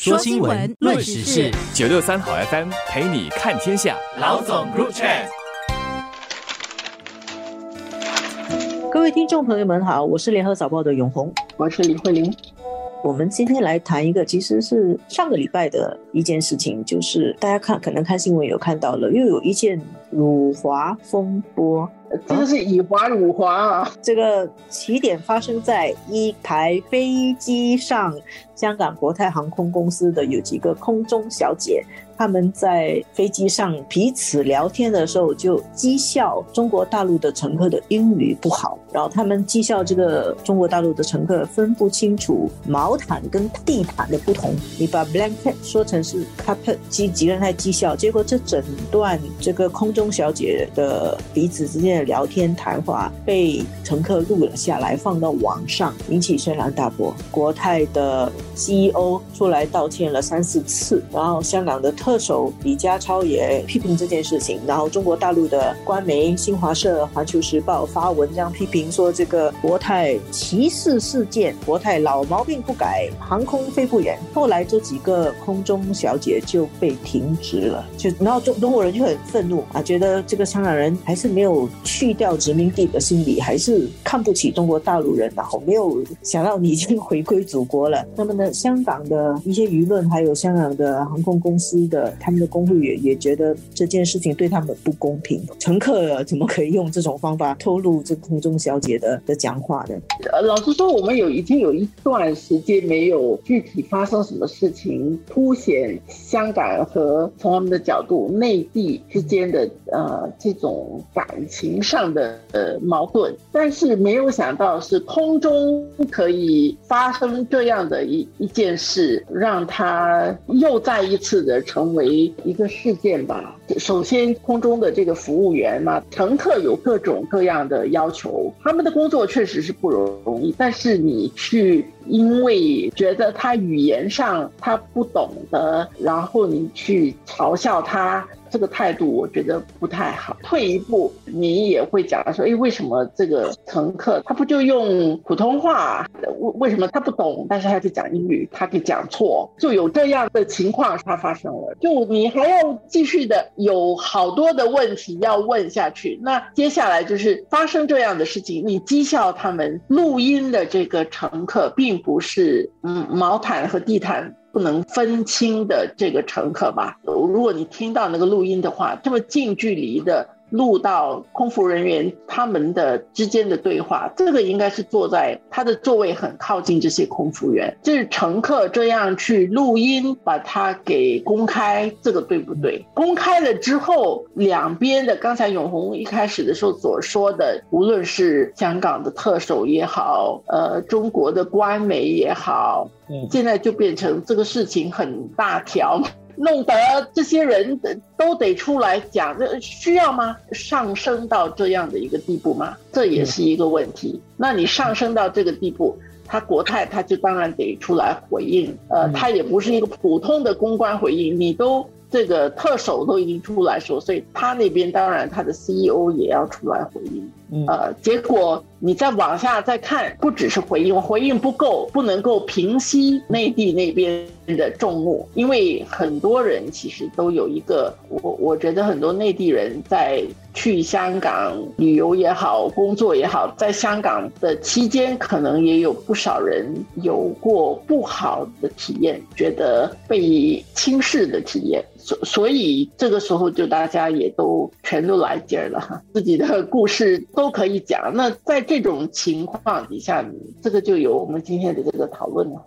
说新闻，论时事，九六三好 FM 陪你看天下。老总 Group Chat，各位听众朋友们好，我是联合早报的永红，我是李慧玲。我们今天来谈一个，其实是上个礼拜的一件事情，就是大家看可能看新闻有看到了，又有一件辱华风波。这个是以华辱华啊！这个起点发生在一台飞机上，香港国泰航空公司的有几个空中小姐。他们在飞机上彼此聊天的时候，就讥笑中国大陆的乘客的英语不好，然后他们讥笑这个中国大陆的乘客分不清楚毛毯跟地毯的不同。你把 blanket 说成是 carpet，几几个人在讥笑，结果这整段这个空中小姐的彼此之间聊天谈话被乘客录了下来，放到网上，引起轩然大波。国泰的 CEO 出来道歉了三四次，然后香港的特。首李家超也批评这件事情，然后中国大陆的官媒新华社、环球时报发文章批评说，这个国泰歧视事件，国泰老毛病不改，航空飞不远。后来这几个空中小姐就被停职了，就然后中中国人就很愤怒啊，觉得这个香港人还是没有去掉殖民地的心理，还是看不起中国大陆人，然后没有想到你已经回归祖国了。那么呢，香港的一些舆论，还有香港的航空公司的。他们的工会也也觉得这件事情对他们不公平，乘客怎么可以用这种方法透露这空中小姐的的讲话呢？呃，老实说，我们有已经有一段时间没有具体发生什么事情凸显香港和从他们的角度内地之间的呃这种感情上的呃矛盾，但是没有想到是空中可以发生这样的一一件事，让他又再一次的成。为一个事件吧。首先，空中的这个服务员嘛，乘客有各种各样的要求，他们的工作确实是不容易。但是你去因为觉得他语言上他不懂的，然后你去嘲笑他。这个态度我觉得不太好。退一步，你也会讲说，哎，为什么这个乘客他不就用普通话？为为什么他不懂，但是他就讲英语，他给讲错，就有这样的情况他发生了。就你还要继续的有好多的问题要问下去。那接下来就是发生这样的事情，你讥笑他们录音的这个乘客，并不是嗯毛毯和地毯。不能分清的这个乘客吧？如果你听到那个录音的话，这么近距离的。录到空服人员他们的之间的对话，这个应该是坐在他的座位很靠近这些空服员，就是乘客这样去录音，把它给公开，这个对不对？公开了之后，两边的刚才永红一开始的时候所说的，无论是香港的特首也好，呃，中国的官媒也好，现在就变成这个事情很大条。弄得这些人都得出来讲，这需要吗？上升到这样的一个地步吗？这也是一个问题。那你上升到这个地步，他国泰他就当然得出来回应。呃，他也不是一个普通的公关回应，你都这个特首都已经出来说，所以他那边当然他的 CEO 也要出来回应。呃，结果你再往下再看，不只是回应，回应不够，不能够平息内地那边的众怒，因为很多人其实都有一个，我我觉得很多内地人在去香港旅游也好，工作也好，在香港的期间，可能也有不少人有过不好的体验，觉得被轻视的体验。所所以这个时候就大家也都全都来劲儿了哈，自己的故事都可以讲。那在这种情况底下，这个就有我们今天的这个讨论了。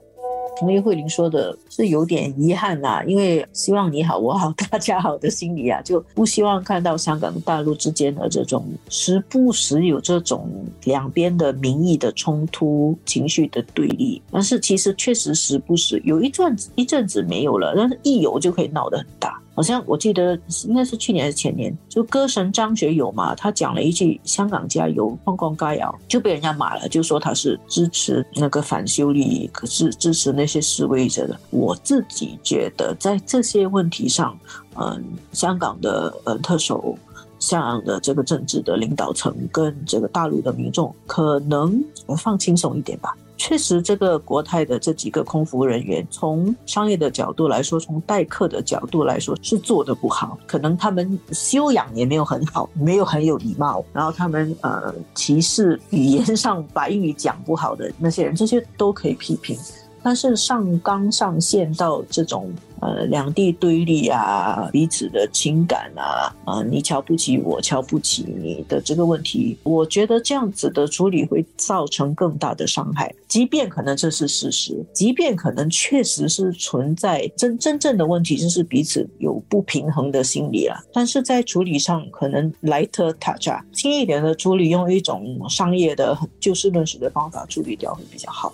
同意慧玲说的是有点遗憾呐，因为希望你好我好大家好的心理啊，就不希望看到香港大陆之间的这种时不时有这种两边的民意的冲突、情绪的对立。但是其实确实时不时有一阵子一阵子没有了，但是一有就可以闹得很大。好像我记得应该是去年还是前年，就歌神张学友嘛，他讲了一句“香港加油，香港加油”，就被人家骂了，就说他是支持那个反修例，可是支持那些示威者的。我自己觉得，在这些问题上，嗯，香港的呃特首、香港的这个政治的领导层跟这个大陆的民众，可能放轻松一点吧。确实，这个国泰的这几个空服人员，从商业的角度来说，从待客的角度来说，是做的不好。可能他们修养也没有很好，没有很有礼貌，然后他们呃歧视语言上把英语讲不好的那些人，这些都可以批评。但是上纲上线到这种呃两地对立啊，彼此的情感啊，啊你瞧不起我，瞧不起你的这个问题，我觉得这样子的处理会造成更大的伤害。即便可能这是事实，即便可能确实是存在真真正的问题，就是彼此有不平衡的心理啊。但是在处理上，可能 lighter touch 啊，轻一点的处理，用一种商业的就事论事的方法处理掉会比较好。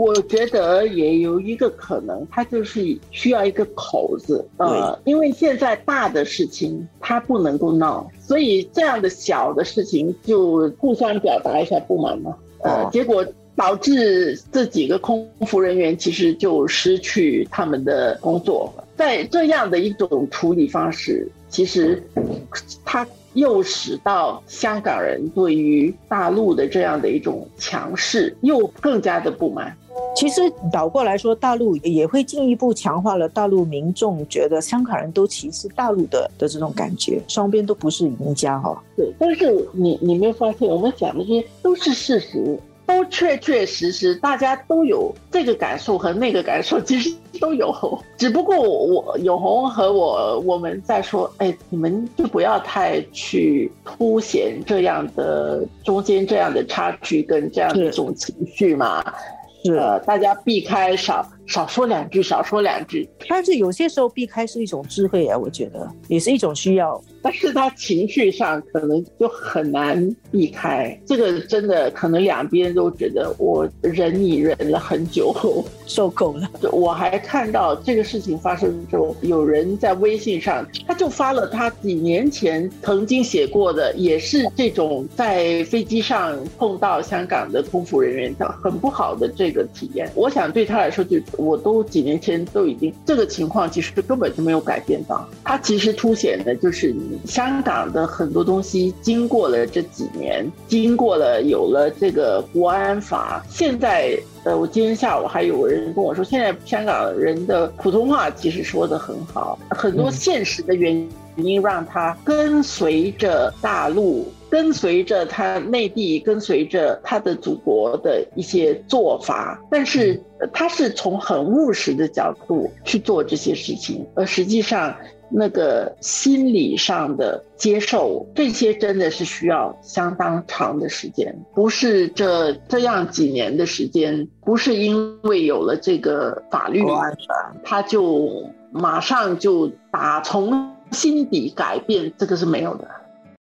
我觉得也有一个可能，它就是需要一个口子，呃，因为现在大的事情它不能够闹，所以这样的小的事情就互相表达一下不满嘛，呃，结果导致这几个空服人员其实就失去他们的工作，在这样的一种处理方式，其实它。又使到香港人对于大陆的这样的一种强势又更加的不满。其实倒过来说，大陆也会进一步强化了大陆民众觉得香港人都歧视大陆的的这种感觉，双边都不是赢家哈。对，但是你你没有发现，我们讲的这些都是事实。都确确实实，大家都有这个感受和那个感受，其实都有。只不过我永红和我我们在说，哎，你们就不要太去凸显这样的中间这样的差距跟这样的一种情绪嘛。是，大家避开少少说两句，少说两句。但是有些时候避开是一种智慧啊，我觉得也是一种需要。但是他情绪上可能就很难避开，这个真的可能两边都觉得我忍你忍了很久，受够了。我还看到这个事情发生之后，有人在微信上，他就发了他几年前曾经写过的，也是这种在飞机上碰到香港的空服人员的很不好的这个体验。我想对他来说，就我都几年前都已经这个情况，其实根本就没有改变到。它其实凸显的就是。香港的很多东西，经过了这几年，经过了有了这个国安法，现在，呃，我今天下午还有人跟我说，现在香港人的普通话其实说的很好，很多现实的原因让他跟随着大陆，跟随着他内地，跟随着他的祖国的一些做法，但是他是从很务实的角度去做这些事情，而实际上。那个心理上的接受，这些真的是需要相当长的时间，不是这这样几年的时间，不是因为有了这个法律，他就马上就打从心底改变，这个是没有的。